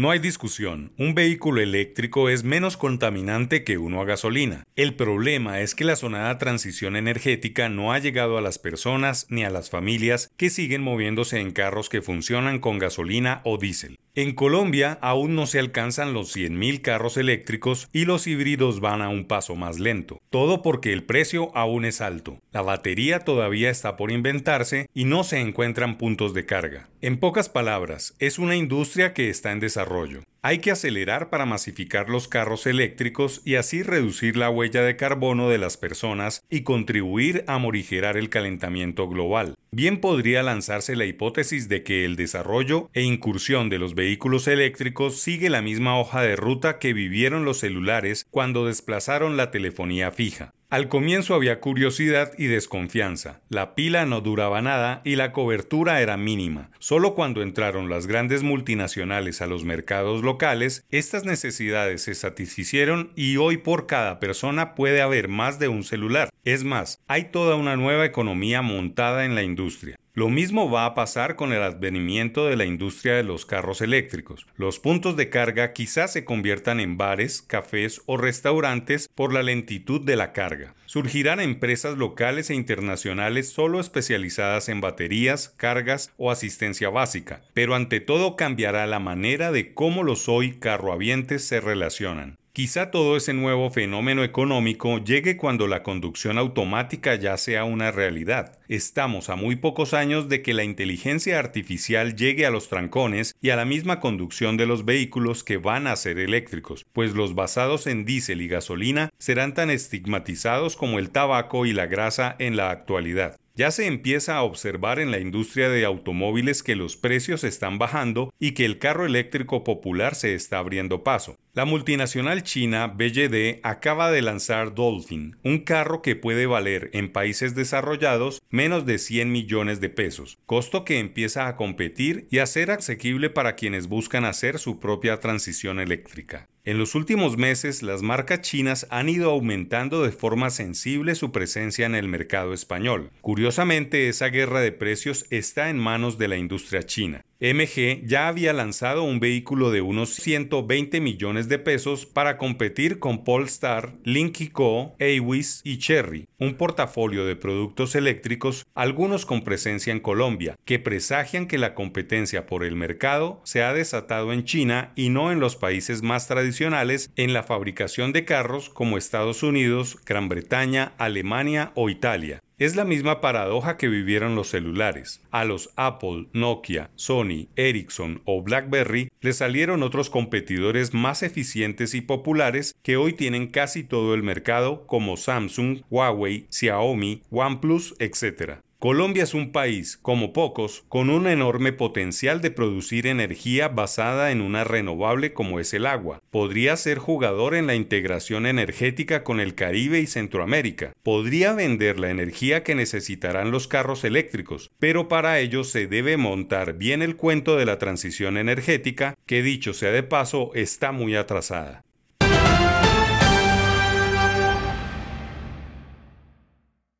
No hay discusión, un vehículo eléctrico es menos contaminante que uno a gasolina. El problema es que la sonada transición energética no ha llegado a las personas ni a las familias que siguen moviéndose en carros que funcionan con gasolina o diésel. En Colombia aún no se alcanzan los 100.000 carros eléctricos y los híbridos van a un paso más lento. Todo porque el precio aún es alto. La batería todavía está por inventarse y no se encuentran puntos de carga. En pocas palabras, es una industria que está en desarrollo. Hay que acelerar para masificar los carros eléctricos y así reducir la huella de carbono de las personas y contribuir a morigerar el calentamiento global. Bien podría lanzarse la hipótesis de que el desarrollo e incursión de los vehículos eléctricos sigue la misma hoja de ruta que vivieron los celulares cuando desplazaron la telefonía fija. Al comienzo había curiosidad y desconfianza. La pila no duraba nada y la cobertura era mínima. Solo cuando entraron las grandes multinacionales a los mercados locales, estas necesidades se satisficieron y hoy por cada persona puede haber más de un celular. Es más, hay toda una nueva economía montada en la industria. Lo mismo va a pasar con el advenimiento de la industria de los carros eléctricos. Los puntos de carga quizás se conviertan en bares, cafés o restaurantes por la lentitud de la carga. Surgirán empresas locales e internacionales solo especializadas en baterías, cargas o asistencia básica, pero ante todo cambiará la manera de cómo los hoy carroavientes se relacionan. Quizá todo ese nuevo fenómeno económico llegue cuando la conducción automática ya sea una realidad. Estamos a muy pocos años de que la inteligencia artificial llegue a los trancones y a la misma conducción de los vehículos que van a ser eléctricos, pues los basados en diésel y gasolina serán tan estigmatizados como el tabaco y la grasa en la actualidad. Ya se empieza a observar en la industria de automóviles que los precios están bajando y que el carro eléctrico popular se está abriendo paso. La multinacional china BYD acaba de lanzar Dolphin, un carro que puede valer en países desarrollados menos de 100 millones de pesos, costo que empieza a competir y a ser asequible para quienes buscan hacer su propia transición eléctrica. En los últimos meses, las marcas chinas han ido aumentando de forma sensible su presencia en el mercado español. Curiosamente, esa guerra de precios está en manos de la industria china. MG ya había lanzado un vehículo de unos 120 millones de pesos para competir con Polestar, Lynk Co, Awis y Cherry, un portafolio de productos eléctricos, algunos con presencia en Colombia, que presagian que la competencia por el mercado se ha desatado en China y no en los países más tradicionales en la fabricación de carros como Estados Unidos, Gran Bretaña, Alemania o Italia. Es la misma paradoja que vivieron los celulares. A los Apple, Nokia, Sony, Ericsson o BlackBerry le salieron otros competidores más eficientes y populares que hoy tienen casi todo el mercado como Samsung, Huawei, Xiaomi, OnePlus, etc. Colombia es un país, como pocos, con un enorme potencial de producir energía basada en una renovable como es el agua. Podría ser jugador en la integración energética con el Caribe y Centroamérica. Podría vender la energía que necesitarán los carros eléctricos, pero para ello se debe montar bien el cuento de la transición energética, que dicho sea de paso está muy atrasada.